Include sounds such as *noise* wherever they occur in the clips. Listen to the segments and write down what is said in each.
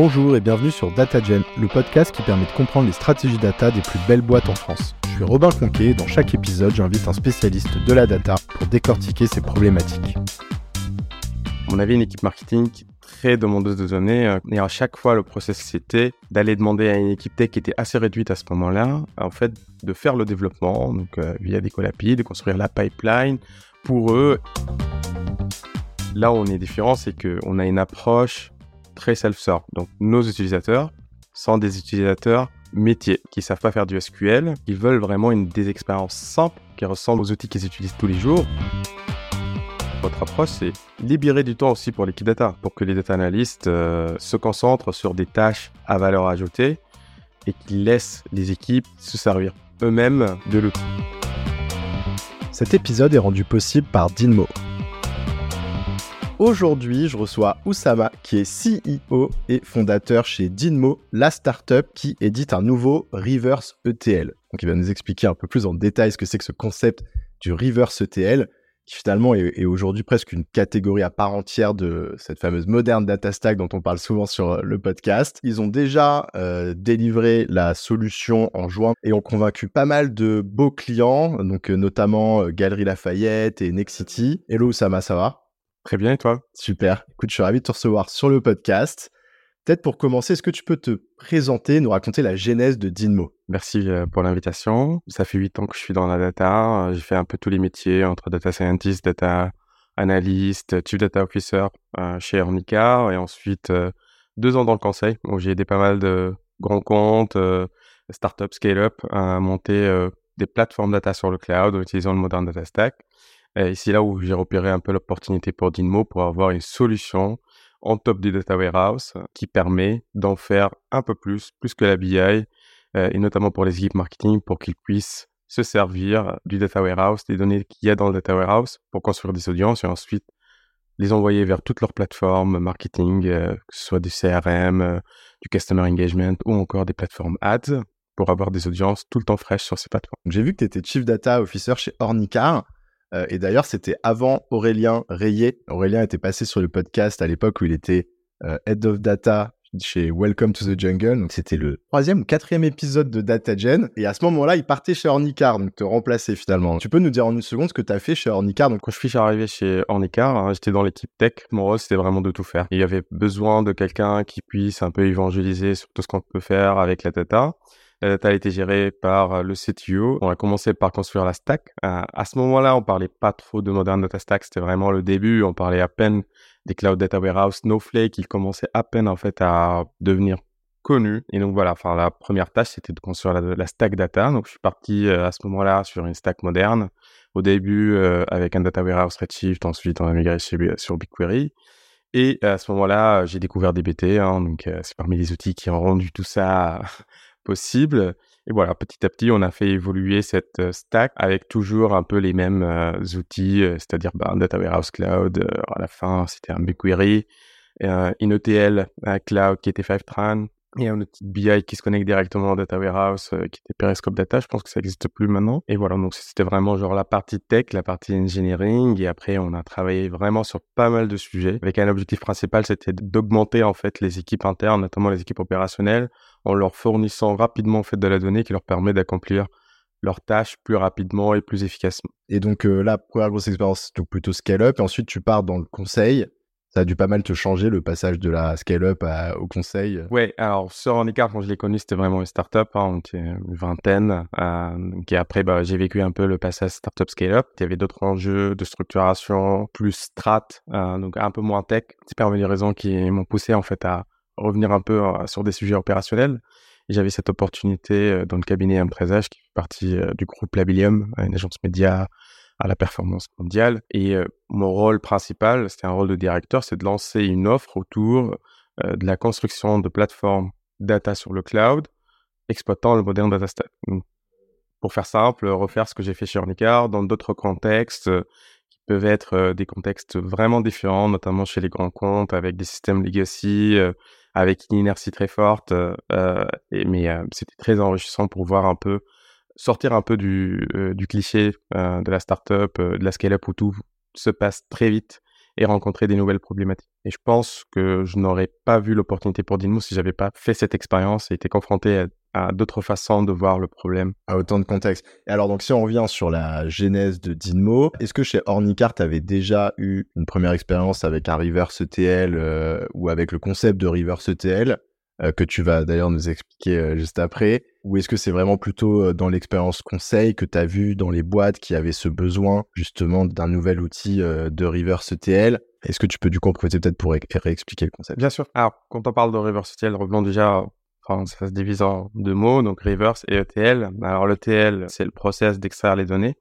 Bonjour et bienvenue sur DataGen, le podcast qui permet de comprendre les stratégies data des plus belles boîtes en France. Je suis Robin Conquet et dans chaque épisode, j'invite un spécialiste de la data pour décortiquer ces problématiques. On avait une équipe marketing très demandeuse de données euh, et à chaque fois, le process c'était d'aller demander à une équipe tech qui était assez réduite à ce moment-là, en fait, de faire le développement, donc euh, via des collapides, de construire la pipeline pour eux. Là où on est différent, c'est qu'on a une approche très self-serve. Donc nos utilisateurs sont des utilisateurs métiers qui savent pas faire du SQL, ils veulent vraiment une des expériences simples qui ressemblent aux outils qu'ils utilisent tous les jours. Votre approche, c'est libérer du temps aussi pour l'équipe data, pour que les data analystes euh, se concentrent sur des tâches à valeur ajoutée et qu'ils laissent les équipes se servir eux-mêmes de l'outil. Cet épisode est rendu possible par Dinmo. Aujourd'hui, je reçois Oussama, qui est CEO et fondateur chez Dinmo, la startup qui édite un nouveau reverse ETL. Donc, il va nous expliquer un peu plus en détail ce que c'est que ce concept du reverse ETL, qui finalement est, aujourd'hui presque une catégorie à part entière de cette fameuse moderne data stack dont on parle souvent sur le podcast. Ils ont déjà euh, délivré la solution en juin et ont convaincu pas mal de beaux clients, donc euh, notamment euh, Galerie Lafayette et Nexity. Hello Oussama, ça va? Très bien, et toi? Super. Écoute, je suis ravi de te recevoir sur le podcast. Peut-être pour commencer, est-ce que tu peux te présenter, nous raconter la genèse de Dinmo? Merci euh, pour l'invitation. Ça fait huit ans que je suis dans la data. J'ai fait un peu tous les métiers entre data scientist, data analyst, chief data officer euh, chez Ornicar et ensuite euh, deux ans dans le conseil où j'ai aidé pas mal de grands comptes, startups, scale-up à monter des plateformes data sur le cloud en utilisant le modern data stack. Et c'est là où j'ai repéré un peu l'opportunité pour Dinmo pour avoir une solution en top du data warehouse qui permet d'en faire un peu plus, plus que la BI, euh, et notamment pour les équipes marketing, pour qu'ils puissent se servir du data warehouse, des données qu'il y a dans le data warehouse pour construire des audiences et ensuite les envoyer vers toutes leurs plateformes marketing, euh, que ce soit du CRM, euh, du customer engagement ou encore des plateformes ads pour avoir des audiences tout le temps fraîches sur ces plateformes. J'ai vu que tu étais Chief Data Officer chez Ornicar. Et d'ailleurs, c'était avant Aurélien Rayet. Aurélien était passé sur le podcast à l'époque où il était Head of Data chez Welcome to the Jungle. Donc, c'était le troisième ou quatrième épisode de DataGen. Et à ce moment-là, il partait chez Ornicar, donc te remplacer finalement. Tu peux nous dire en une seconde ce que tu as fait chez Ornicar donc... Quand je suis arrivé chez Ornicar, hein, j'étais dans l'équipe tech. Mon rôle, c'était vraiment de tout faire. Il y avait besoin de quelqu'un qui puisse un peu évangéliser sur tout ce qu'on peut faire avec la data. La data a été gérée par euh, le CTO. On a commencé par construire la stack. Euh, à ce moment-là, on parlait pas trop de modern data stack. C'était vraiment le début. On parlait à peine des cloud data warehouse, Snowflake. Il commençait à peine en fait à devenir connu. Et donc voilà, enfin la première tâche c'était de construire la, stack data. Donc je suis parti euh, à ce moment-là sur une stack moderne. Au début avec un data warehouse Redshift, ensuite on a migré sur BigQuery. Et à ce moment-là, j'ai découvert DBT. Hein, donc c'est parmi les outils qui ont rendu tout ça Et voilà, petit à petit, on a fait évoluer cette euh, stack avec toujours un peu les mêmes euh, outils, euh, c'est-à-dire bah, Data Warehouse Cloud. à la fin, c'était un BigQuery, une ETL Cloud qui était Fivetran, et un outil BI qui se connecte directement au Data Warehouse qui était Periscope Data. Je pense que ça n'existe plus maintenant. Et voilà, donc c'était vraiment genre la partie tech, la partie engineering. Et après, on a travaillé vraiment sur pas mal de sujets. Avec un objectif principal, c'était d'augmenter en fait les équipes internes, notamment les équipes opérationnelles, en leur fournissant rapidement en fait de la donnée qui leur permet d'accomplir leurs tâches plus rapidement et plus efficacement. Et donc euh, la première grosse expérience, donc plutôt scale-up, et ensuite tu pars dans le conseil. Ça a dû pas mal te changer le passage de la scale-up au conseil. Ouais, alors sur écart quand je l'ai connu, c'était vraiment une startup, hein, on était une vingtaine. Euh, et après, bah, j'ai vécu un peu le passage startup scale-up. Il y avait d'autres enjeux de structuration, plus strat, euh, donc un peu moins tech. C'est une des raisons qui m'ont poussé en fait à revenir un peu euh, sur des sujets opérationnels. J'avais cette opportunité euh, dans le cabinet Impresage qui fait partie euh, du groupe Labilium, une agence média à la performance mondiale. Et mon rôle principal, c'était un rôle de directeur, c'est de lancer une offre autour de la construction de plateformes data sur le cloud, exploitant le moderne data stack. pour faire simple, refaire ce que j'ai fait chez Ornicar dans d'autres contextes qui peuvent être des contextes vraiment différents, notamment chez les grands comptes, avec des systèmes legacy, avec une inertie très forte. Euh, euh, mais euh, c'était très enrichissant pour voir un peu, sortir un peu du, du cliché de la startup, de la scale-up où tout se passe très vite et rencontrer des nouvelles problématiques. Et je pense que je n'aurais pas vu l'opportunité pour Dynamo si j'avais pas fait cette expérience et été confronté à, d'autres façons de voir le problème. À autant de contexte. Et alors, donc, si on revient sur la genèse de Dynamo, est-ce que chez Ornicart, tu avais déjà eu une première expérience avec un reverse ETL euh, ou avec le concept de reverse ETL euh, que tu vas d'ailleurs nous expliquer euh, juste après? Ou est-ce que c'est vraiment plutôt dans l'expérience conseil que tu as vu dans les boîtes qui avaient ce besoin justement d'un nouvel outil de reverse ETL Est-ce que tu peux du coup peut-être pour réexpliquer le concept? Bien sûr. Alors, quand on parle de reverse ETL, revenons déjà ça se divise en deux mots, donc reverse et ETL. Alors l'ETL, c'est le process d'extraire les données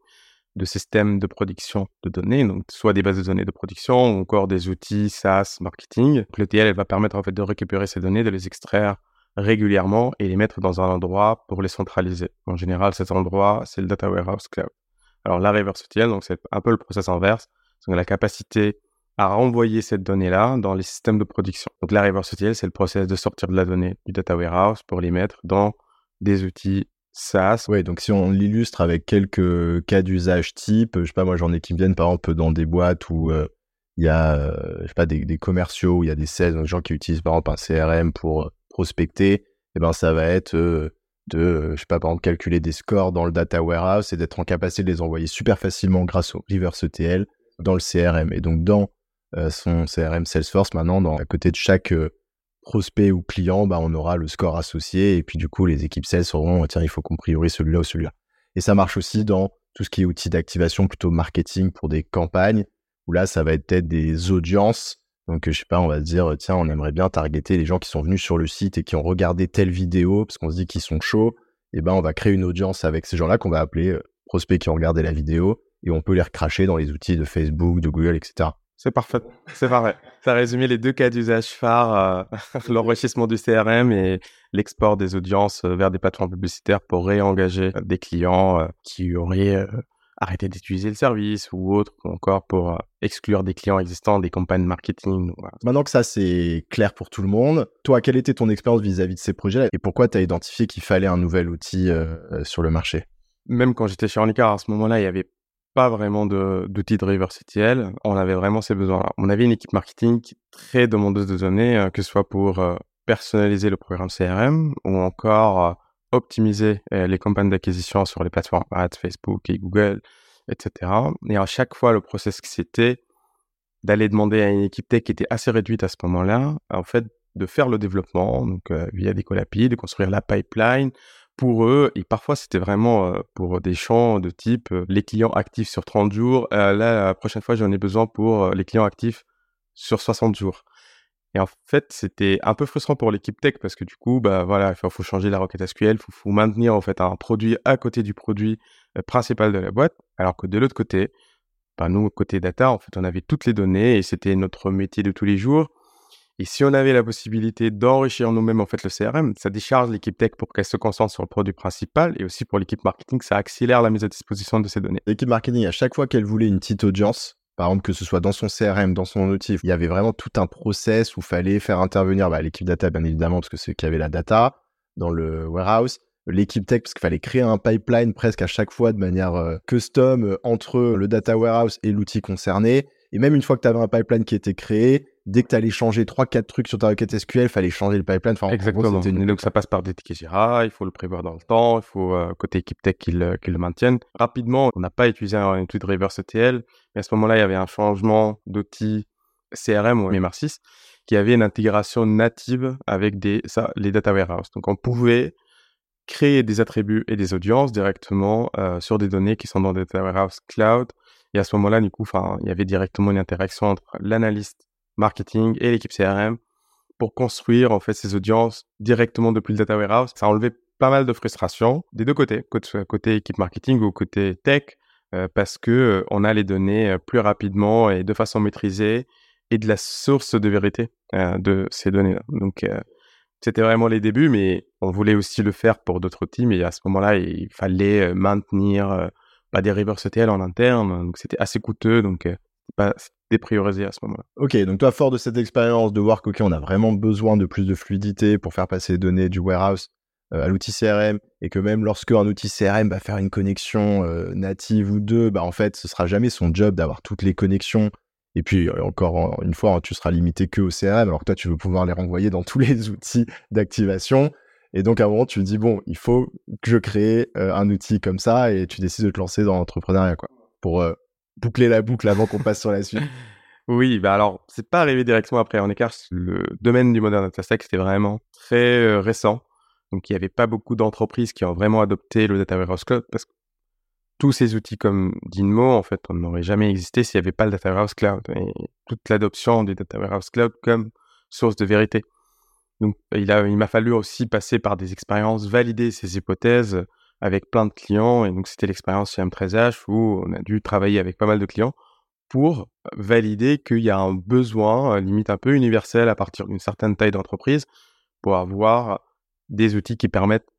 de systèmes de production de données, donc soit des bases de données de production ou encore des outils SaaS marketing. L'ETL, elle va permettre en fait de récupérer ces données, de les extraire régulièrement et les mettre dans un endroit pour les centraliser. En général, cet endroit, c'est le Data Warehouse Cloud. Alors la reverse ETL, donc c'est un peu le process inverse, c'est la capacité à renvoyer cette donnée-là dans les systèmes de production. Donc la reverse ETL, c'est le process de sortir de la donnée du Data Warehouse pour les mettre dans des outils SaaS. Oui, donc si on l'illustre avec quelques cas d'usage type, je sais pas, moi j'en ai qui me viennent par exemple dans des boîtes où euh, il y a, euh, je sais pas, des, commerciaux, où il y a des sales, des gens qui utilisent par exemple un CRM pour euh, prospecter, eh ben ça va être de, je sais pas, par exemple calculer des scores dans le data warehouse et d'être en capacité de les envoyer super facilement grâce au reverse ETL dans le CRM. Et donc dans son CRM Salesforce, maintenant, à côté de chaque prospect ou client, bah, on aura le score associé et puis du coup les équipes sales sauront tiens il faut qu'on priorise celui-là ou celui-là. Et ça marche aussi dans tout ce qui est outils d'activation plutôt marketing pour des campagnes où là ça va être peut-être des audiences. Donc je sais pas, on va se dire tiens on aimerait bien targeter les gens qui sont venus sur le site et qui ont regardé telle vidéo parce qu'on se dit qu'ils sont chauds. Et ben on va créer une audience avec ces gens-là qu'on va appeler euh, prospects qui ont regardé la vidéo et on peut les recracher dans les outils de Facebook, de Google, etc. C'est parfait. C'est parfait. Ça a résumé les deux cas d'usage phares, euh, *laughs* l'enrichissement du CRM et l'export des audiences euh, vers des plateformes publicitaires pour réengager euh, des clients qui auraient arrêté d'utiliser le service ou autre, ou encore pour exclure des clients existants des campagnes marketing. Maintenant que ça c'est clair pour tout le monde, toi, quelle était ton expérience vis-à-vis de ces projets et pourquoi tu as identifié qu'il fallait un nouvel outil sur le marché? Même quand j'étais chez Ornicar, à ce moment-là, il y avait pas vraiment d'outils de, reverse ETL. On avait vraiment ces besoins-là. On avait une équipe marketing très demandeuse de données, euh, que ce soit pour euh, personnaliser le programme CRM ou encore euh, optimiser les campagnes d'acquisition sur les plateformes Ads, Facebook et Google, etc. Et à chaque fois, le process c'était d'aller demander à une équipe tech qui était assez réduite à ce moment-là, en fait, de faire le développement, donc via des collapi, de construire la pipeline, pour eux, et parfois c'était vraiment pour des champs de type les clients actifs sur 30 jours, la prochaine fois j'en ai besoin pour les clients actifs sur 60 jours. Et en fait, c'était un peu frustrant pour l'équipe tech parce que du coup, bah voilà, il faut, changer la requête SQL, il faut, maintenir en fait un produit à côté du produit principal de la boîte, alors que de l'autre côté, bah, nous côté data, en fait, on avait toutes les données et c'était notre métier de tous les jours. Et si on avait la possibilité d'enrichir nous-mêmes en le CRM, ça décharge l'équipe tech pour qu'elle se concentre sur le produit principal et aussi pour l'équipe marketing, ça accélère la mise à disposition de ces données. L'équipe marketing, à chaque fois qu'elle voulait une petite audience, par exemple que ce soit dans son CRM, dans son outil, il y avait vraiment tout un process où fallait faire intervenir bah, l'équipe data bien évidemment parce que c'est qui avait la data dans le warehouse, l'équipe tech parce qu'il fallait créer un pipeline presque à chaque fois de manière euh, custom euh, entre le data warehouse et l'outil concerné. Et même une fois que tu avais un pipeline qui était créé, dès que tu allais changer 3-4 trucs sur ta requête SQL, il fallait changer le pipeline. Enfin, Exactement. Donc ça passe par des tickets Jira, il faut le prévoir dans le temps, il faut euh, côté équipe tech qu'il le maintienne. Rapidement, on n'a pas utilisé un outil de reverse ETL, mais à ce moment-là, il y avait un changement d'outil CRM ou MR6 qui avait une intégration native avec des, ça, les data warehouse. Donc on pouvait créer des attributs et des audiences directement euh, sur des données qui sont dans Data Warehouse Cloud. Et à ce moment-là, du coup, il y avait directement une interaction entre l'analyste marketing et l'équipe CRM pour construire en fait ces audiences directement depuis le data warehouse. Ça a enlevé pas mal de frustration des deux côtés, côté équipe marketing ou côté tech, euh, parce que euh, on a les données euh, plus rapidement et de façon maîtrisée et de la source de vérité de ces données-là. Donc c'était vraiment les débuts, mais on voulait aussi le faire pour d'autres teams. Et à ce moment-là, il fallait maintenir bah, des reverse ETL en interne, donc c'était assez coûteux. Donc pas dépriorisé à ce moment-là. Ok, donc toi, fort de cette expérience de voir qu'on a vraiment besoin de plus de fluidité pour faire passer les données du warehouse euh, à l'outil CRM et que même lorsque un outil CRM va faire une connexion euh, native ou deux, bah en fait, ce sera jamais son job d'avoir toutes les connexions Et puis, encore une fois, tu seras limité que au CRM, alors que toi, tu veux pouvoir les renvoyer dans tous les *laughs* outils d'activation. Et donc, à un moment, tu te dis, bon, il faut que je crée un outil comme ça et tu décides de te lancer dans l'entrepreneuriat, quoi, pour boucler la boucle avant qu'on passe sur la suite. *laughs* Oui, bah alors, c'est pas arrivé directement après en écart. Le domaine du Modern Data Stack, c'était vraiment très récent. Donc, il n'y avait pas beaucoup d'entreprises qui ont vraiment adopté le Data Warehouse Cloud parce que tous ces outils comme Dynamo, en fait, on n'aurait jamais existé s'il n'y avait pas le Data Warehouse Cloud et toute l'adoption du Data Warehouse Cloud comme source de vérité. Donc, il, a, il m'a fallu aussi passer par des expériences, valider ces hypothèses avec plein de clients. Et donc, c'était l'expérience chez M13H où on a dû travailler avec pas mal de clients pour valider qu'il y a un besoin, limite un peu universel à partir d'une certaine taille d'entreprise, pour avoir des outils qui permettent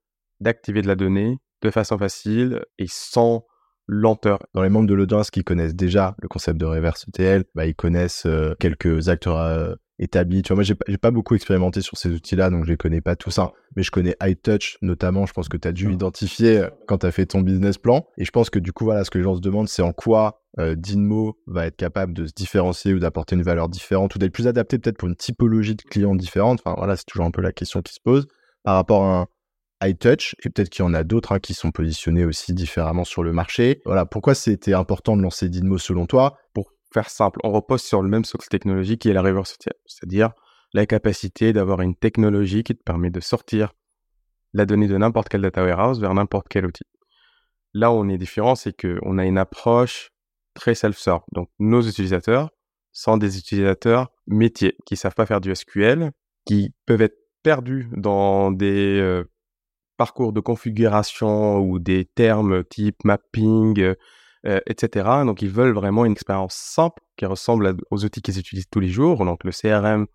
d'activer de la donnée de façon facile et sans lenteur. Dans les membres de l'audience qui connaissent déjà le concept de reverse ETL, bah, ils connaissent euh, quelques acteurs euh, établis. Tu vois, moi, j'ai, j'ai pas beaucoup expérimenté sur ces outils-là, donc je les connais pas tout ça. Mais je connais iTouch, notamment. Je pense que tu as dû identifier euh, quand tu as fait ton business plan. Et je pense que du coup, voilà, ce que les gens se demandent, c'est en quoi Dinmo va être capable de se différencier ou d'apporter une valeur différente ou d'être plus adapté peut-être pour une typologie de clients différente. Enfin, voilà, c'est toujours un peu la question qui se pose par rapport à un iTouch, et peut-être qu'il y en a d'autres hein, qui sont positionnés aussi différemment sur le marché. Voilà, pourquoi c'était important de lancer Dynamo selon toi? Pour faire simple, on repose sur le même socle technologique qui est la reverse c'est-à-dire la capacité d'avoir une technologie qui te permet de sortir la donnée de n'importe quel data warehouse vers n'importe quel outil. Là où on est différent, c'est qu'on a une approche très self-serve. Donc nos utilisateurs sont des utilisateurs métiers qui savent pas faire du SQL, qui peuvent être perdus dans des euh, parcours de configuration ou des termes type mapping, euh, etc. Donc, ils veulent vraiment une expérience simple qui ressemble aux outils qu'ils utilisent tous les jours, donc le CRM,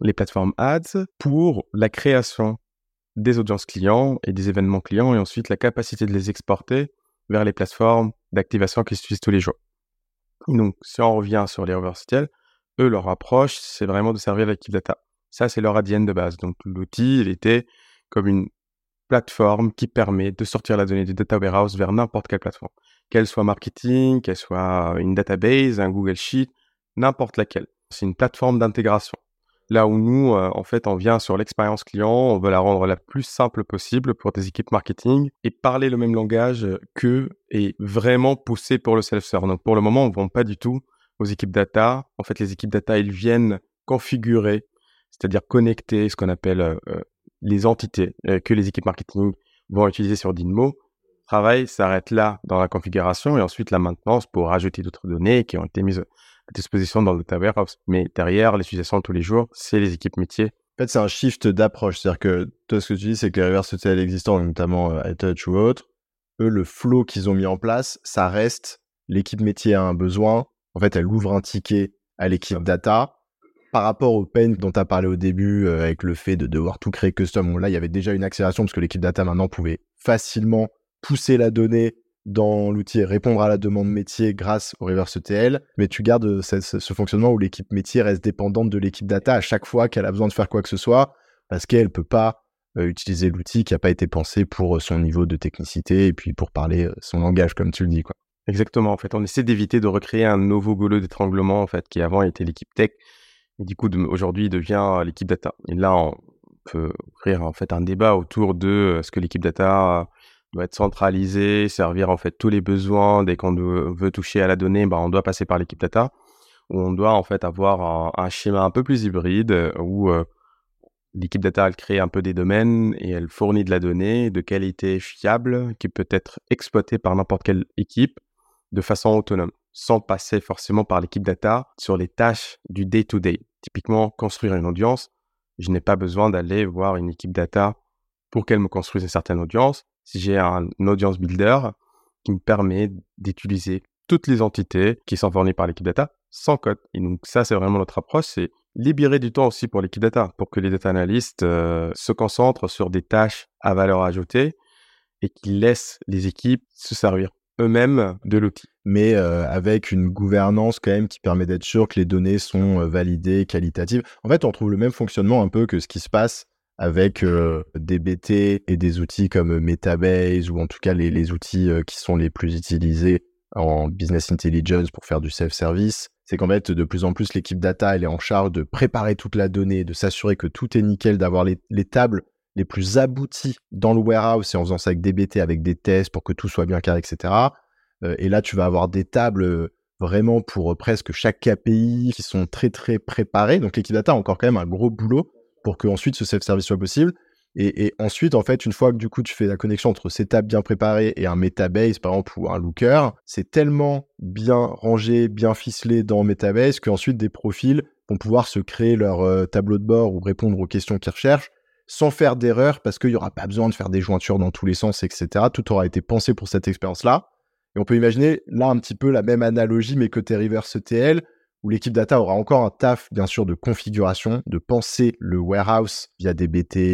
les plateformes ads, pour la création des audiences clients et des événements clients, et ensuite la capacité de les exporter vers les plateformes d'activation qu'ils utilisent tous les jours. donc, si on revient sur les reverse eux, leur approche, c'est vraiment de servir l'équipe data. Ça, c'est leur ADN de base. Donc, l'outil, il était comme une plateforme qui permet de sortir la donnée du data warehouse vers n'importe quelle plateforme, qu'elle soit marketing, qu'elle soit une database, un Google Sheet, n'importe laquelle. C'est une plateforme d'intégration. Là où nous, euh, en fait, on vient sur l'expérience client, on veut la rendre la plus simple possible pour des équipes marketing et parler le même langage que et vraiment pousser pour le self-serve. Donc pour le moment, on ne vend pas du tout aux équipes data. En fait, les équipes data, ils viennent configurer, c'est-à-dire connecter ce qu'on appelle euh, euh, les entités euh, que les équipes marketing vont utiliser sur Dynamo. Travail s'arrête là dans la configuration et ensuite la maintenance pour rajouter d'autres données qui ont été mises à disposition dans le data warehouse. Mais derrière, l'utilisation tous les jours, c'est les équipes métiers. En fait, c'est un shift d'approche. C'est-à-dire que toi, ce que tu dis, c'est que les reverse ETL existants, notamment euh, iTouch ou autres, eux, le flow qu'ils ont mis en place, ça reste l'équipe métier a un besoin. En fait, elle ouvre un ticket à l'équipe data par rapport au pain dont tu as parlé au début, euh, avec le fait de devoir tout créer custom, là, il y avait déjà une accélération parce que l'équipe data maintenant pouvait facilement pousser la donnée dans l'outil et répondre à la demande métier grâce au reverse ETL. Mais tu gardes euh, ce, fonctionnement où l'équipe métier reste dépendante de l'équipe data à chaque fois qu'elle a besoin de faire quoi que ce soit parce qu'elle peut pas euh, utiliser l'outil qui n'a pas été pensé pour son niveau de technicité et puis pour parler son langage, comme tu le dis. Quoi. Exactement. En fait, on essaie d'éviter de recréer un nouveau goulot d'étranglement en fait, qui avant était l'équipe tech et du coup, aujourd'hui, devient l'équipe data. Et là, on peut ouvrir en fait un débat autour de est-ce que l'équipe data doit être centralisée, servir en fait tous les besoins dès qu'on veut toucher à la donnée, ben, on doit passer par l'équipe data. Ou on doit en fait avoir un, schéma un peu plus hybride où l'équipe data elle crée un peu des domaines et elle fournit de la donnée de qualité fiable qui peut être exploitée par n'importe quelle équipe de façon autonome sans passer forcément par l'équipe data sur les tâches du day-to-day. Typiquement, construire une audience, je n'ai pas besoin d'aller voir une équipe data pour qu'elle me construise une certaine audience. Si j'ai un audience builder qui me permet d'utiliser toutes les entités qui sont fournies par l'équipe data sans code. Et donc ça, c'est vraiment notre approche, c'est libérer du temps aussi pour l'équipe data, pour que les data analystes euh, se concentrent sur des tâches à valeur ajoutée et qu'ils laissent les équipes se servir eux-mêmes de l'outil. Mais euh, avec une gouvernance quand même qui permet d'être sûr que les données sont euh, validées, qualitatives. En fait, on trouve le même fonctionnement un peu que ce qui se passe avec euh, des et des outils comme Metabase ou en tout cas les, outils qui sont les plus utilisés en business intelligence pour faire du self-service. c'est qu'en fait, de plus en plus, l'équipe data, elle est en charge de préparer toute la donnée, de s'assurer que tout est nickel, d'avoir les, tables les plus abouties dans le warehouse et en faisant ça avec DBT, avec des tests pour que tout soit bien carré, etc. Euh, et là, tu vas avoir des tables euh, vraiment pour euh, presque chaque KPI qui sont très, très préparées. Donc, l'équipe data a encore quand même un gros boulot pour que ensuite ce self-service soit possible. Et, ensuite, en fait, une fois que du coup tu fais la connexion entre ces tables bien préparées et un Metabase, par exemple, ou un Looker, c'est tellement bien rangé, bien ficelé dans Metabase qu'ensuite des profils vont pouvoir se créer leur euh, tableau de bord ou répondre aux questions qu'ils recherchent sans faire d'erreur parce qu'il n'y aura pas besoin de faire des jointures dans tous les sens, etc. Tout aura été pensé pour cette expérience-là. Et on peut imaginer là un petit peu la même analogie, mais côté reverse ETL, où l'équipe data aura encore un taf, bien sûr, de configuration, de penser le warehouse via des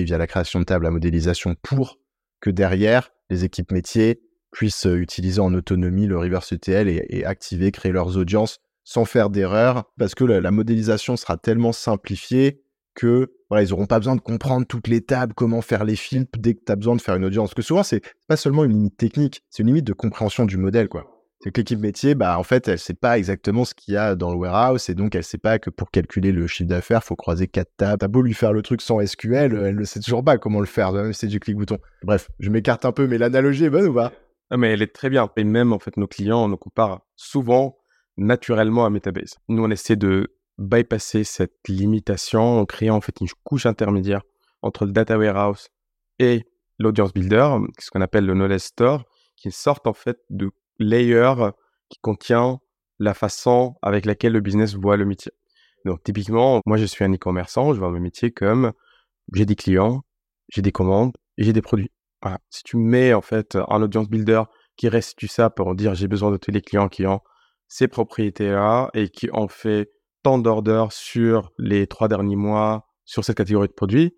via la création de tables, la modélisation, pour que derrière, les équipes métiers puissent euh, utiliser en autonomie le reverse ETL et, activer, créer leurs audiences sans faire d'erreur, parce que la, modélisation sera tellement simplifiée que voilà, ils n'auront pas besoin de comprendre toutes les tables, comment faire les filtres dès que tu as besoin de faire une audience. Parce que souvent, c'est pas seulement une limite technique, c'est une limite de compréhension du modèle, quoi c'est que l'équipe métier, bah, en fait, elle sait pas exactement ce qu'il y a dans le warehouse et donc elle sait pas que pour calculer le chiffre d'affaires, faut croiser quatre tables. T'as beau lui faire le truc sans SQL, elle ne sait toujours pas comment le faire, c'est du clic-bouton. Bref, je m'écarte un peu, mais l'analogie est bonne ou pas? Ah, mais elle est très bien. Et même, en fait, nos clients, on nous compare souvent naturellement à Metabase. Nous, on essaie de bypasser cette limitation en créant, en fait, une couche intermédiaire entre le data warehouse et l'audience builder, ce qu'on appelle le knowledge store, qui sortent, en fait, de layer qui contient la façon avec laquelle le business voit le métier. Donc typiquement, moi je suis un e-commerçant, je vois mon métier comme j'ai des clients, j'ai des commandes et j'ai des produits. Voilà. Si tu mets en fait un audience builder qui restitue ça pour dire j'ai besoin de tous les clients qui ont ces propriétés-là et qui ont fait tant d'orders sur les trois derniers mois sur cette catégorie de produits,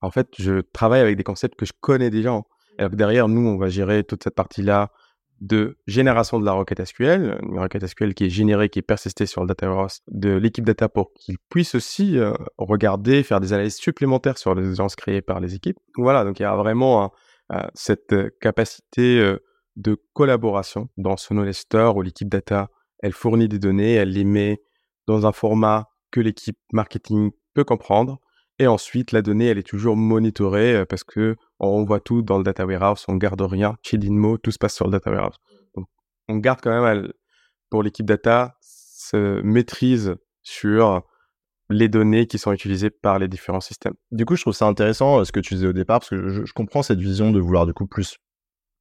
en fait, je travaille avec des concepts que je connais déjà. Que derrière, nous, on va gérer toute cette partie-là de génération de la requête SQL, une requête SQL qui est générée, qui est persistée sur le data warehouse de l'équipe data pour qu'il puisse aussi euh, regarder, faire des analyses supplémentaires sur les agences créées par les équipes. Voilà, donc il y a vraiment euh, cette euh, capacité de collaboration dans ce knowledge store où l'équipe data, elle fournit des données, elle les met dans un format que l'équipe marketing peut comprendre. Et ensuite, la donnée, elle est toujours monitorée parce que on voit tout dans le data warehouse, on garde rien. Chez Dinmo, tout se passe sur le data warehouse. Donc, on garde quand même, pour l'équipe data, ce maîtrise sur les données qui sont utilisées par les différents systèmes. Du coup, je trouve ça intéressant euh, ce que tu disais au départ, parce que je, comprends cette vision de vouloir du coup plus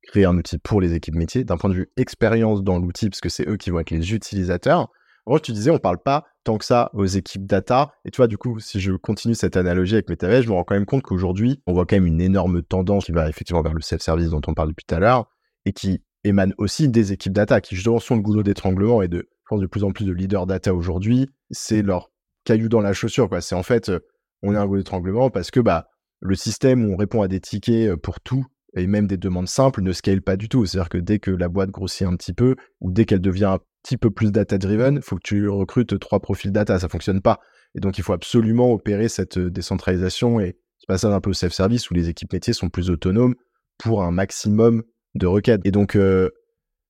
créer un outil pour les équipes métiers, d'un point de vue expérience dans l'outil, parce que c'est eux qui vont être les utilisateurs. En tu disais, on parle pas tant que ça aux équipes data. Et tu vois, du coup, si je continue cette analogie avec Metabase, je me rends quand même compte qu'aujourd'hui, on voit quand même une énorme tendance qui va effectivement vers le self-service dont on parle depuis tout à l'heure et qui émane aussi des équipes data qui justement sont le goulot d'étranglement et de, je pense, de plus en plus de leaders data aujourd'hui. C'est leur caillou dans la chaussure, quoi. C'est en fait, euh, on est un goulot d'étranglement parce que, bah, le système où on répond à des tickets euh, pour tout et même des demandes simples ne scale pas du tout. C'est-à-dire que dès que la boîte grossit un petit peu ou dès qu'elle devient petit peu plus data-driven, il faut que tu recrutes trois profils data, ça fonctionne pas. Et donc il faut absolument opérer cette euh, décentralisation et se passer un peu au self-service où les équipes métiers sont plus autonomes pour un maximum de requêtes. Et donc euh,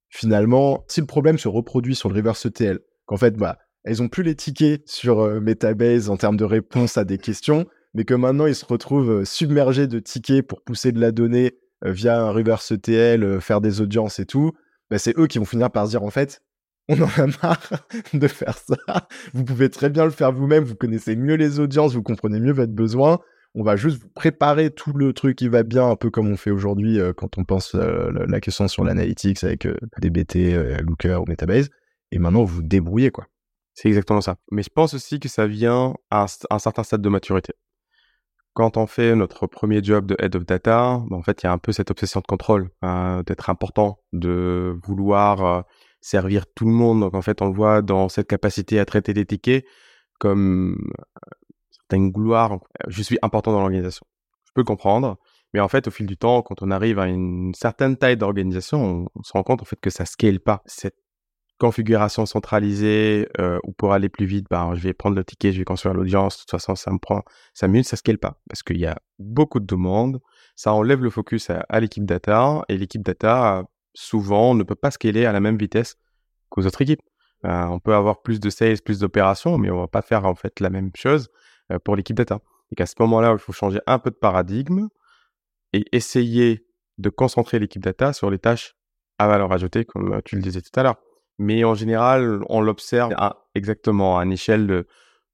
finalement, si le problème se reproduit sur le reverse ETL, qu'en fait, bah, elles ont plus les tickets sur euh, Metabase en termes de réponse à des questions, mais que maintenant ils se retrouvent submergés de tickets pour pousser de la donnée via un reverse ETL, faire des audiences et tout, bah, c'est eux qui vont finir par se dire en fait, on en a marre *laughs* de faire ça. Vous pouvez très bien le faire vous-même, vous connaissez mieux les audiences, vous comprenez mieux votre besoin. On va juste vous préparer tout le truc qui va bien, un peu comme on fait aujourd'hui euh, quand on pense euh, la question sur l'analytics avec euh, DBT, Looker ou Metabase. Et maintenant, vous débrouillez, quoi. C'est exactement ça. Mais je pense aussi que ça vient à un, certain stade de maturité. Quand on fait notre premier job de head of data, en fait, il y a un peu cette obsession de contrôle, hein, d'être important, de vouloir servir tout le monde. Donc en fait, on voit dans cette capacité à traiter des tickets comme euh, certaines gloires. Je suis important dans l'organisation. Je peux comprendre. Mais en fait, au fil du temps, quand on arrive à une certaine taille d'organisation, on, se rend compte en fait que ça scale pas. Cette configuration centralisée euh, ou pour aller plus vite, bah, je vais prendre le ticket, je vais construire l'audience. De toute façon, ça me prend 5 minutes, ça scale pas parce qu'il y a beaucoup de demandes. Ça enlève le focus à, à l'équipe data et l'équipe data souvent, ne peut pas scaler à la même vitesse qu'aux autres équipes. on peut avoir plus de sales, plus d'opérations, mais on va pas faire en fait la même chose pour l'équipe data. Et qu'à ce moment-là, il faut changer un peu de paradigme et essayer de concentrer l'équipe data sur les tâches à valeur ajoutée, comme tu le disais tout à l'heure. Mais en général, on l'observe exactement à une échelle de,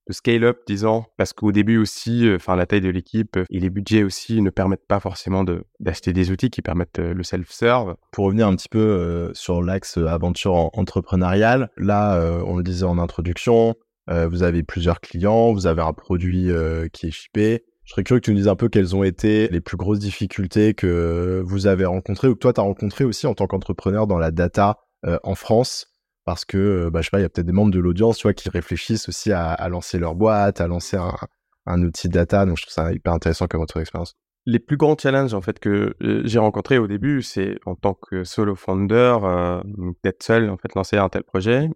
scale-up, disons, parce qu'au début aussi, euh, enfin la taille de l'équipe et les budgets aussi ne permettent pas forcément d'acheter des outils qui permettent euh, le self-serve. Pour revenir un petit peu euh, sur l'axe aventure entrepreneuriale, là, on le disait en introduction, vous avez plusieurs clients, vous avez un produit qui est shippé. Je serais curieux que tu nous dises un peu quelles ont été les plus grosses difficultés que vous avez rencontrées ou que toi, tu as rencontrées aussi en tant qu'entrepreneur dans la data en France parce que, euh, bah, je sais pas, il y a peut-être des membres de l'audience, tu vois, qui réfléchissent aussi à, lancer leur boîte, à lancer un, outil de data. Donc, je trouve ça hyper intéressant comme votre expérience. Les plus grands challenges, en fait, que euh, j'ai rencontrés au début, c'est en tant que solo founder, euh, d'être seul, en fait, lancer un tel projet.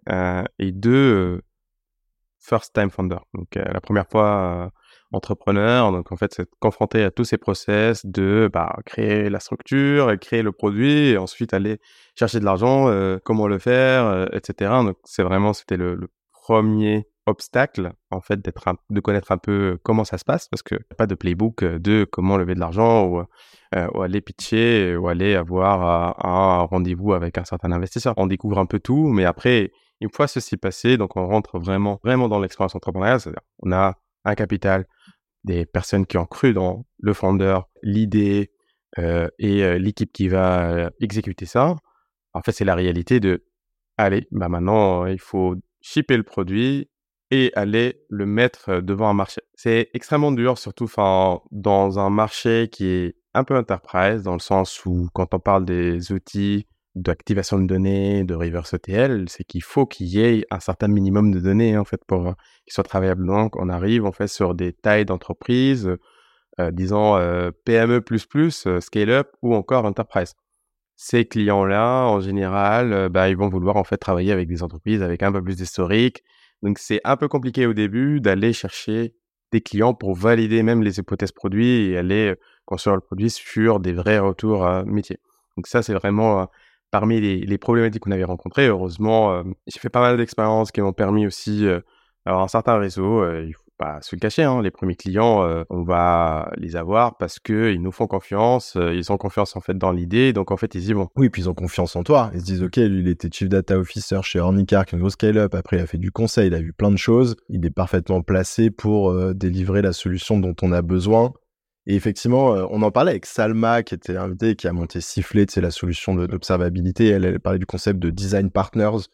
et deux, first time founder. Donc, la première fois, entrepreneur. Donc, en fait, c'est confronté à tous ces process de bah, créer la structure, créer le produit, et ensuite aller chercher de l'argent, euh, comment le faire, euh, etc. Donc, c'est vraiment, c'était le, premier obstacle, en fait, d'être de connaître un peu comment ça se passe, parce que pas de playbook de comment lever de l'argent ou, euh, ou, aller pitcher ou aller avoir un rendez-vous avec un certain investisseur. On découvre un peu tout, mais après, une fois ceci passé, donc on rentre vraiment, vraiment dans l'expérience entrepreneuriale, c'est-à-dire on a un capital, des personnes qui ont cru dans le fondeur, l'idée euh, et euh, l'équipe qui va euh, exécuter ça. En fait, c'est la réalité de, allez, bah maintenant, il faut shipper le produit et aller le mettre devant un marché. C'est extrêmement dur, surtout dans un marché qui est un peu enterprise, dans le sens où quand on parle des outils d'activation de données, de reverse ETL, c'est qu'il faut qu'il y ait un certain minimum de données en fait pour euh, qu'ils soient travaillables. Donc on arrive en fait sur des tailles d'entreprise, euh, disons euh, PME++, scale-up ou encore enterprise. Ces clients-là, en général, bah, ils vont vouloir en fait travailler avec des entreprises avec un peu plus d'historique. Donc c'est un peu compliqué au début d'aller chercher des clients pour valider même les hypothèses produits et aller construire le produit sur des vrais retours métiers. Donc ça, c'est vraiment parmi les, problématiques qu'on avait rencontrées, heureusement, euh, j'ai fait pas mal d'expériences qui m'ont permis aussi euh, d'avoir un certain réseau. Euh, il faut pas se le cacher, hein, les premiers clients, on va les avoir parce qu'ils nous font confiance, ils ont confiance en fait dans l'idée, donc en fait ils y vont. Oui, puis ils ont confiance en toi. Ils se disent, ok, lui il était Chief Data Officer chez Ornicar, qui est une grosse scale-up, après il a fait du conseil, il a vu plein de choses, il est parfaitement placé pour délivrer la solution dont on a besoin et effectivement, on en parlait avec Salma, qui était invitée, qui a monté Sifflet, c'est la solution d'observabilité. Elle, elle parlait du concept de design partners.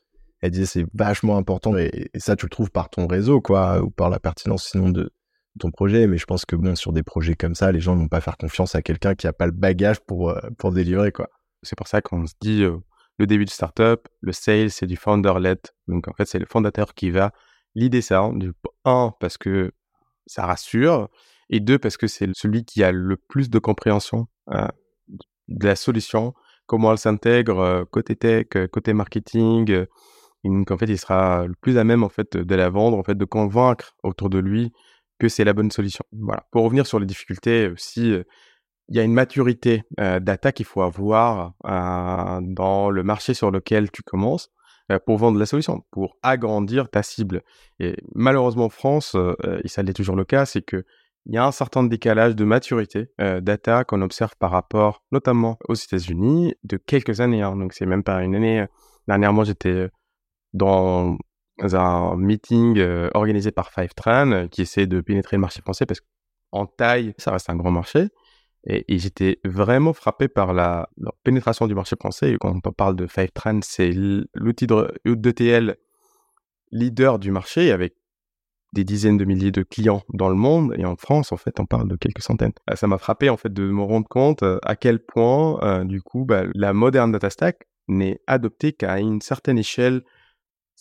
Elle disait c'est vachement important et, ça tu le trouves par ton réseau quoi ou par la pertinence sinon de, ton projet. Mais je pense que bon sur des projets comme ça, les gens ne vont pas faire confiance à quelqu'un qui a pas le bagage pour pour délivrer quoi. C'est pour ça qu'on se dit le début de startup, le sales c'est du founder led. Donc en fait c'est le fondateur qui va l'idée ça. Hein, un parce que ça rassure et deux, parce que c'est celui qui a le plus de compréhension euh, de la solution, comment elle s'intègre euh, côté tech, euh, côté marketing. donc en fait, il sera le plus à même en fait de la vendre, en fait, de convaincre autour de lui que c'est la bonne solution. Voilà. Pour revenir sur les difficultés aussi, il y a une maturité data qu'il faut avoir dans le marché sur lequel tu commences pour vendre la solution, pour agrandir ta cible. Et malheureusement en France, et ça l'est toujours le cas, c'est que il y a un certain décalage de maturité euh, data qu'on observe par rapport notamment aux États-Unis de quelques années. Hein. Donc c'est même pas une année. Euh, dernièrement, j'étais euh, dans un meeting euh, organisé par Fivetran qui essaie de pénétrer le marché français parce qu'en taille, ça reste un grand marché. Et, j'étais vraiment frappé par la, la, pénétration du marché français. Et quand on parle de Fivetran, c'est l'outil d'ETL leader du marché avec des dizaines de milliers de clients dans le monde et en France en fait on parle de quelques centaines. Euh, ça m'a frappé en fait de me rendre compte euh, à quel point euh, du coup bah, la moderne data stack n'est adoptée qu'à une certaine échelle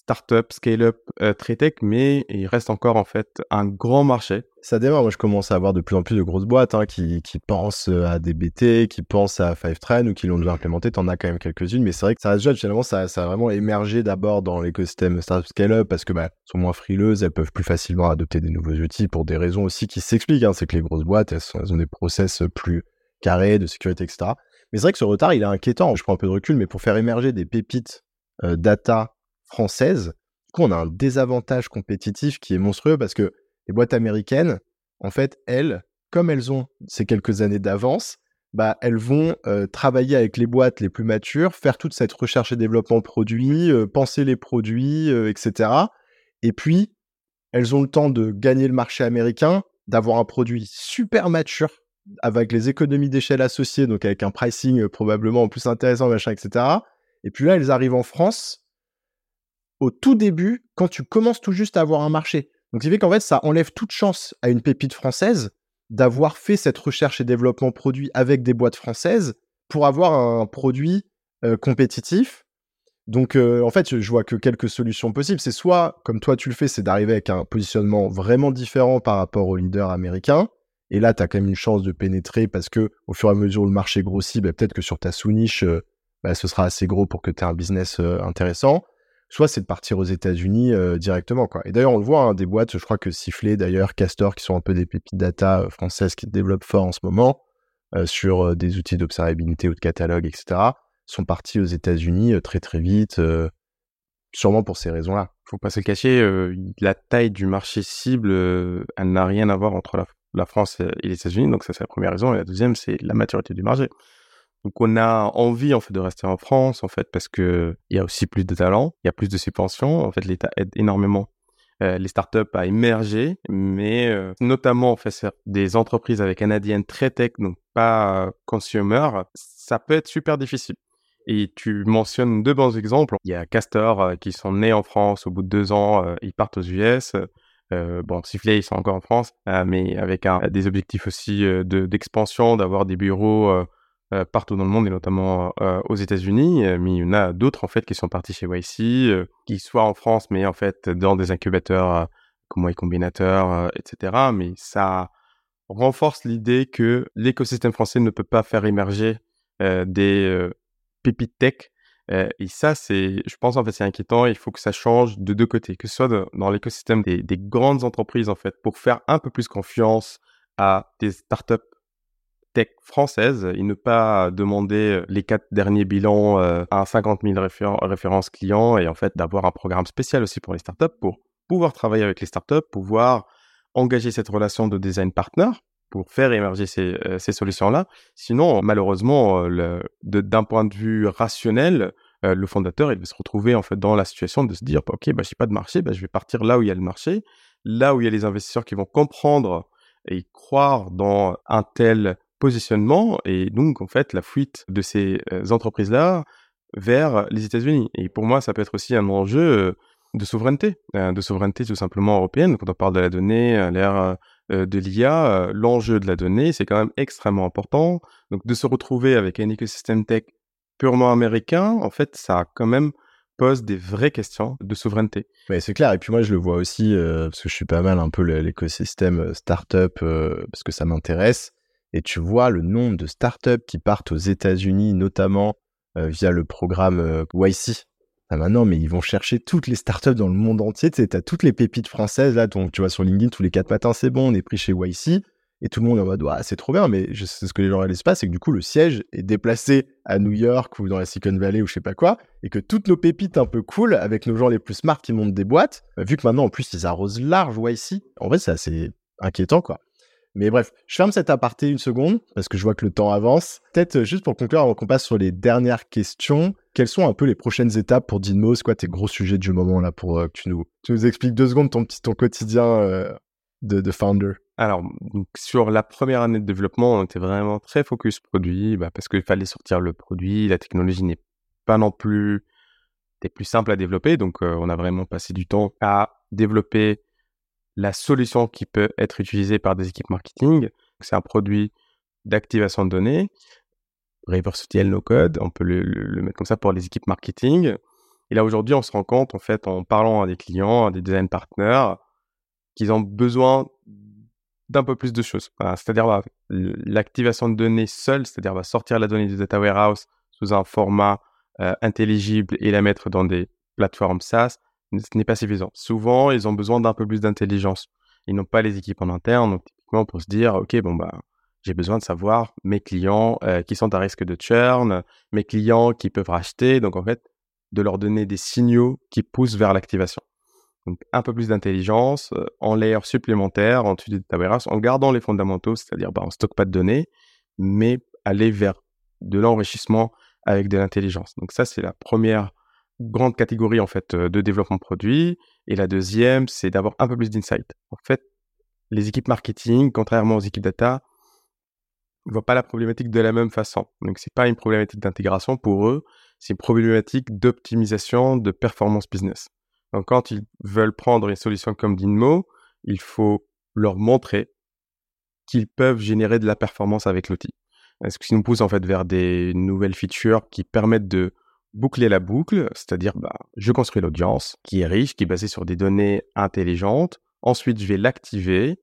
startup, scale-up, euh, très tech, mais il reste encore en fait un grand marché. Ça démarre, moi je commence à avoir de plus en plus de grosses boîtes hein, qui, qui, pensent euh, à des BT, qui pensent à Fivetran ou qui l'ont déjà implémenté, t'en as quand même quelques-unes, mais c'est vrai que ça reste jeune, finalement ça, a vraiment émergé d'abord dans l'écosystème startup scale-up parce que bah, sont moins frileuses, elles peuvent plus facilement adopter des nouveaux outils pour des raisons aussi qui s'expliquent, hein. c'est que les grosses boîtes, elles, elles ont des process plus carrés, de sécurité, etc. Mais c'est vrai que ce retard, il est inquiétant, je prends un peu de recul, mais pour faire émerger des pépites euh, data française, Du on a un désavantage compétitif qui est monstrueux parce que les boîtes américaines, en fait, elles, comme elles ont ces quelques années d'avance, bah, elles vont euh, travailler avec les boîtes les plus matures, faire toute cette recherche et développement produit, euh, penser les produits, euh, etc. Et puis, elles ont le temps de gagner le marché américain, d'avoir un produit super mature, avec les économies d'échelle associées, donc avec un pricing probablement plus intéressant, machin, etc. Et puis là, elles arrivent en France au tout début, quand tu commences tout juste à avoir un marché. Donc, ce qui qu'en fait, ça enlève toute chance à une pépite française d'avoir fait cette recherche et développement produit avec des boîtes françaises pour avoir un produit euh, compétitif. Donc, euh, en fait, je vois que quelques solutions possibles. C'est soit, comme toi tu le fais, c'est d'arriver avec un positionnement vraiment différent par rapport aux leaders américains. Et là, tu as quand même une chance de pénétrer parce que au fur et à mesure où le marché grossit, bah, peut-être que sur ta sous-niche, euh, bah, ce sera assez gros pour que tu aies un business intéressant soit c'est de partir aux États-Unis euh, directement. Et d'ailleurs, on le voit, hein, des boîtes, je crois que Sifflet, d'ailleurs, Castor, qui sont un peu des pépites data euh, françaises qui développent fort en ce moment euh, sur des outils d'observabilité ou de catalogue, etc., sont partis aux États-Unis très très vite, sûrement pour ces raisons-là. Faut pas se cacher, la taille du marché cible, elle n'a rien à voir entre la, la France et les États-Unis, donc ça c'est la première raison. Et la deuxième, c'est la maturité du marché. Donc on a envie en fait de rester en France en fait parce que il y a aussi plus de talents, il y a plus de subventions. En fait, l'État aide énormément euh, les startups à émerger, mais euh, notamment en fait des entreprises avec ADN très tech, donc pas consumer, ça peut être super difficile. Et tu mentionnes deux bons exemples. Il y a Castor euh, qui sont nés en France, au bout de deux ans, ils partent aux US. Euh, bon, Sifflet, ils sont encore en France, mais avec des objectifs aussi de d'expansion, d'avoir des bureaux euh, partout dans le monde et notamment euh, aux États-Unis, euh, mais il y en a d'autres en fait qui sont partis chez YC, qui soient en France, mais en fait dans des incubateurs comme Y Combinator, etc. Mais ça renforce l'idée que l'écosystème français ne peut pas faire émerger des pépites tech. et ça, c'est, je pense en fait, c'est inquiétant. Il faut que ça change de deux côtés, que ce soit dans l'écosystème des, des, grandes entreprises en fait, pour faire un peu plus confiance à des startups tech française et ne pas demander euh, les quatre derniers bilans euh, à 50 000 références clients et en fait d'avoir un programme spécial aussi pour les startups pour pouvoir travailler avec les startups, pouvoir engager cette relation de design partner pour faire émerger ces, euh, solutions-là. Sinon, malheureusement, d'un point de vue rationnel, le fondateur, il va se retrouver en fait dans la situation de se dire, ok, bah, j'ai pas de marché, bah, je vais partir là où il y a le marché, là où il y a les investisseurs qui vont comprendre et croire dans un tel positionnement et donc en fait la fuite de ces euh, entreprises-là vers les États-Unis. Et pour moi, ça peut être aussi un enjeu euh, de souveraineté, euh, de souveraineté tout simplement européenne. Quand on parle de la donnée à l'ère de l'IA, l'enjeu de la donnée, c'est quand même extrêmement important. Donc de se retrouver avec un écosystème tech purement américain, en fait, ça quand même pose des vraies questions de souveraineté. Ouais, c'est clair. Et puis moi, je le vois aussi, parce que je suis pas mal un peu l'écosystème startup, parce que ça m'intéresse et tu vois le nombre de startups qui partent aux États-Unis, notamment euh, via le programme euh, YC. Ah, maintenant, mais ils vont chercher toutes les startups dans le monde entier. Tu as toutes les pépites françaises là. Donc, tu vois sur LinkedIn tous les quatre matins, c'est bon, on est pris chez YC. Et tout le monde est en mode, c'est trop bien, mais je sais ce que les gens réalisent pas, c'est que du coup, le siège est déplacé à New York ou dans la Silicon Valley ou je sais pas quoi, et que toutes nos pépites un peu cool, avec nos gens les plus smart qui montent des boîtes, bah, vu que maintenant, en plus, ils arrosent large YC, en vrai, c'est assez inquiétant, quoi. Mais bref, je ferme cet aparté une seconde parce que je vois que le temps avance. Peut-être euh, juste pour conclure, avant qu'on passe sur les dernières questions, quelles sont un peu les prochaines étapes pour Dynamo C'est quoi tes gros sujets du moment là pour euh, que tu nous, tu nous expliques deux secondes ton petit ton quotidien euh, de, de, founder? Alors, sur la première année de développement, on était vraiment très focus produit bah, parce qu'il fallait sortir le produit. La technologie n'est pas non plus des plus simple à développer, donc on a vraiment passé du temps à développer la solution qui peut être utilisée par des équipes marketing. C'est un produit d'activation de données, reverse no code, on peut le, mettre comme ça pour les équipes marketing. Et là aujourd'hui, on se rend compte en fait en parlant à des clients, à des design partners, qu'ils ont besoin d'un peu plus de choses. c'est-à-dire l'activation de données seule, c'est-à-dire sortir la donnée du data warehouse sous un format euh, intelligible et la mettre dans des plateformes SaaS, ce n'est pas suffisant. Souvent, ils ont besoin d'un peu plus d'intelligence. Ils n'ont pas les équipes en interne, donc typiquement pour se dire, ok, bon bah, j'ai besoin de savoir mes clients euh, qui sont à risque de churn, mes clients qui peuvent racheter, donc en fait, de leur donner des signaux qui poussent vers l'activation. Donc un peu plus d'intelligence euh, en layer supplémentaire, en de warehouse, en gardant les fondamentaux, c'est-à-dire bah, on stocke pas de données, mais aller vers de l'enrichissement avec de l'intelligence. Donc ça, c'est la première grande catégorie en fait euh, de développement produit. Et la deuxième, c'est d'avoir un peu plus d'insight. En fait, les équipes marketing, contrairement aux équipes data, ne voient pas la problématique de la même façon. Donc c'est pas une problématique d'intégration pour eux, c'est une problématique d'optimisation de performance business. Donc quand ils veulent prendre une solution comme Dynamo, il faut leur montrer qu'ils peuvent générer de la performance avec l'outil. Ce qui nous pousse en fait vers des nouvelles features qui permettent de boucler la boucle, c'est-à-dire bah, je construis l'audience qui est riche, qui est basée sur des données intelligentes. Ensuite, je vais l'activer,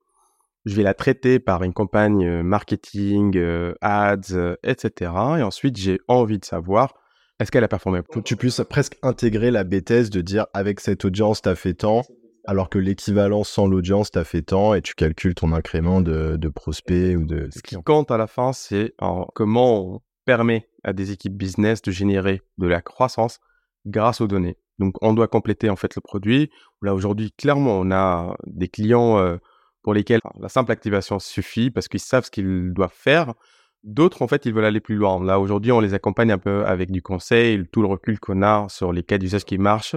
je vais la traiter par une campagne euh, marketing, euh, ads, euh, etc. Et ensuite, j'ai envie de savoir est-ce qu'elle a performé? Que tu puisses presque intégrer la bêtise de dire avec cette audience, tu as fait tant, alors que l'équivalent sans l'audience, tu as fait tant, et tu calcules ton incrément de, de prospects ou de... Ce qui compte à la fin, c'est comment permet à des équipes business de générer de la croissance grâce aux données. Donc, on doit compléter en fait le produit. Là, aujourd'hui, clairement, on a des clients euh, pour lesquels la simple activation suffit parce qu'ils savent ce qu'ils doivent faire. D'autres, en fait, ils veulent aller plus loin. Là, aujourd'hui, on les accompagne un peu avec du conseil, tout le recul qu'on a sur les cas d'usage qui marchent.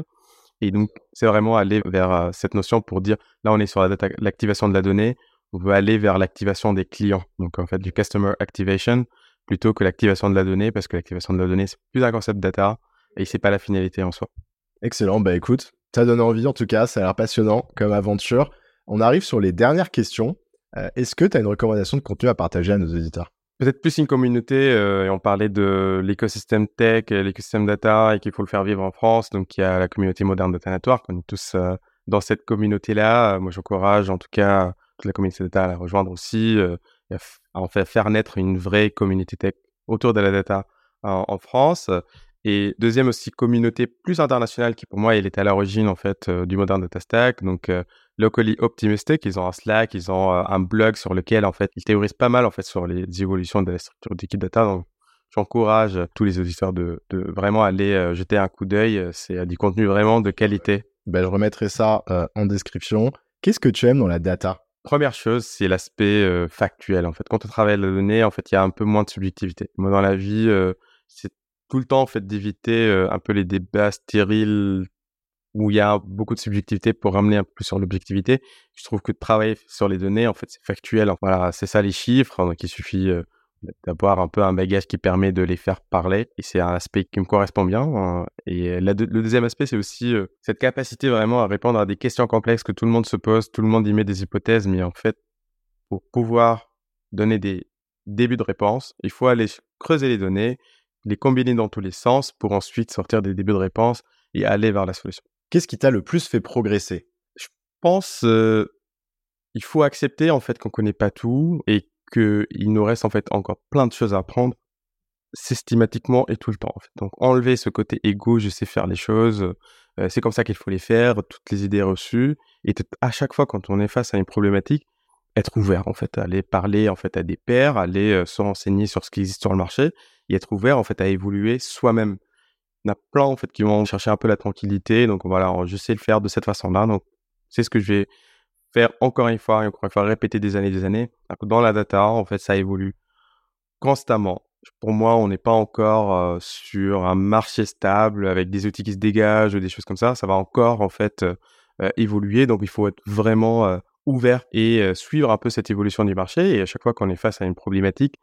Et donc, c'est vraiment aller vers euh, cette notion pour dire, là, on est sur l'activation de la donnée, on veut aller vers l'activation des clients. Donc, en fait, du customer activation plutôt que l'activation de la donnée, parce que l'activation de la donnée, c'est plus un concept data et c'est pas la finalité en soi. Excellent, bah écoute, ça donne envie en tout cas, ça a l'air passionnant comme aventure. On arrive sur les dernières questions. Euh, est-ce que tu as une recommandation de contenu à partager à nos auditeurs? Peut-être plus une communauté, euh, et on parlait de l'écosystème tech, l'écosystème data, et qu'il faut le faire vivre en France. Donc il y a la communauté moderne Data Network, on est tous euh, dans cette communauté-là. moi j'encourage en tout cas toute la communauté data à la rejoindre aussi en fait faire naître une vraie communauté tech autour de la data en, France. Et deuxième aussi communauté plus internationale qui pour moi elle est à l'origine en fait euh, du modern data stack. Donc euh, locally optimistic, ils ont un Slack, ils ont euh, un blog sur lequel en fait ils théorisent pas mal en fait sur les évolutions de la structure d'équipe data. Donc j'encourage tous les auditeurs de, de vraiment aller jeter un coup d'œil. C'est du contenu vraiment de qualité. Ben, je remettrai ça en description. Qu'est-ce que tu aimes dans la data? Première chose, c'est l'aspect factuel. En fait, quand on travaille la donnée, en fait, il y a un peu moins de subjectivité. Moi, dans la vie, c'est tout le temps en fait d'éviter un peu les débats stériles où il y a beaucoup de subjectivité pour ramener un peu sur l'objectivité. Je trouve que de travailler sur les données, en fait, c'est factuel. Voilà, c'est ça les chiffres. Donc, il suffit d'avoir un peu un bagage qui permet de les faire parler. Et c'est un aspect qui me correspond bien. Hein. Et le deuxième aspect, c'est aussi euh, cette capacité vraiment à répondre à des questions complexes que tout le monde se pose, tout le monde y met des hypothèses, mais en fait, pour pouvoir donner des débuts de réponse, il faut aller creuser les données, les combiner dans tous les sens pour ensuite sortir des débuts de réponse et aller vers la solution. Qu'est-ce qui t'a le plus fait progresser? Je pense euh, il faut accepter en fait qu'on connaît pas tout et qu'il nous reste en fait encore plein de choses à apprendre systématiquement et tout le temps. Donc enlever ce côté égo, je sais faire les choses, euh, c'est comme ça qu'il faut les faire, toutes les idées reçues, et à chaque fois quand on est face à une problématique, être ouvert en fait, aller parler en fait à des pairs, aller euh, se renseigner sur ce qui existe sur le marché, et être ouvert en fait à évoluer soi-même. Il y en a plein en fait qui vont chercher un peu la tranquillité, donc voilà, je sais le faire de cette façon-là, donc c'est ce que je vais faire encore une fois encore une fois répéter des années des années. Dans la data, en fait, ça évolue constamment. Pour moi, on n'est pas encore euh, sur un marché stable avec des outils qui se dégagent ou des choses comme ça. Ça va encore en fait euh, euh, évoluer. Donc, il faut être vraiment ouvert et suivre un peu cette évolution du marché. Et à chaque fois qu'on est face à une problématique,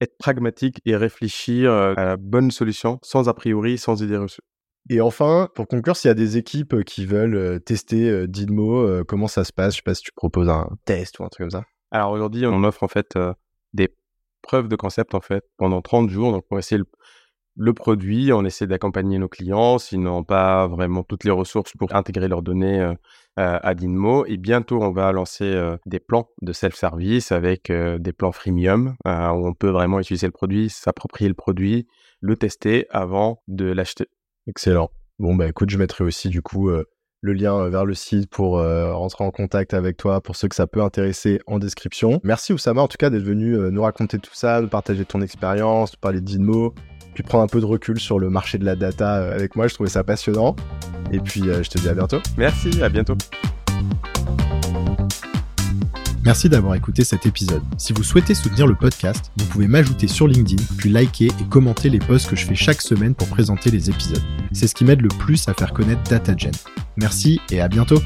être pragmatique et réfléchir à la bonne solution sans a priori, sans idée reçue. Et enfin, pour conclure, s'il y a des équipes euh, qui veulent euh, tester euh, Dynamo, comment ça se passe? Je sais pas si tu proposes un test ou un truc comme ça. Alors aujourd'hui, on offre en fait des preuves de concept en fait pendant 30 jours. Donc pour essayer le, produit, on essaie d'accompagner nos clients s'ils n'ont pas vraiment toutes les ressources pour intégrer leurs données à Dynamo. Et bientôt, on va lancer des plans de self-service avec des plans freemium où on peut vraiment utiliser le produit, s'approprier le produit, le tester avant de l'acheter. Excellent. Bon, bah écoute, je mettrai aussi du coup euh, le lien euh, vers le site pour euh, rentrer en contact avec toi, pour ceux que ça peut intéresser en description. Merci Oussama en tout cas d'être venu nous raconter tout ça, de partager ton expérience, de parler de puis prendre un peu de recul sur le marché de la data avec moi. Je trouvais ça passionnant. Et puis, je te dis à bientôt. Merci, à bientôt. Merci d'avoir écouté cet épisode. Si vous souhaitez soutenir le podcast, vous pouvez m'ajouter sur LinkedIn, puis liker et commenter les posts que je fais chaque semaine pour présenter les épisodes. C'est ce qui m'aide le plus à faire connaître DataGen. Merci et à bientôt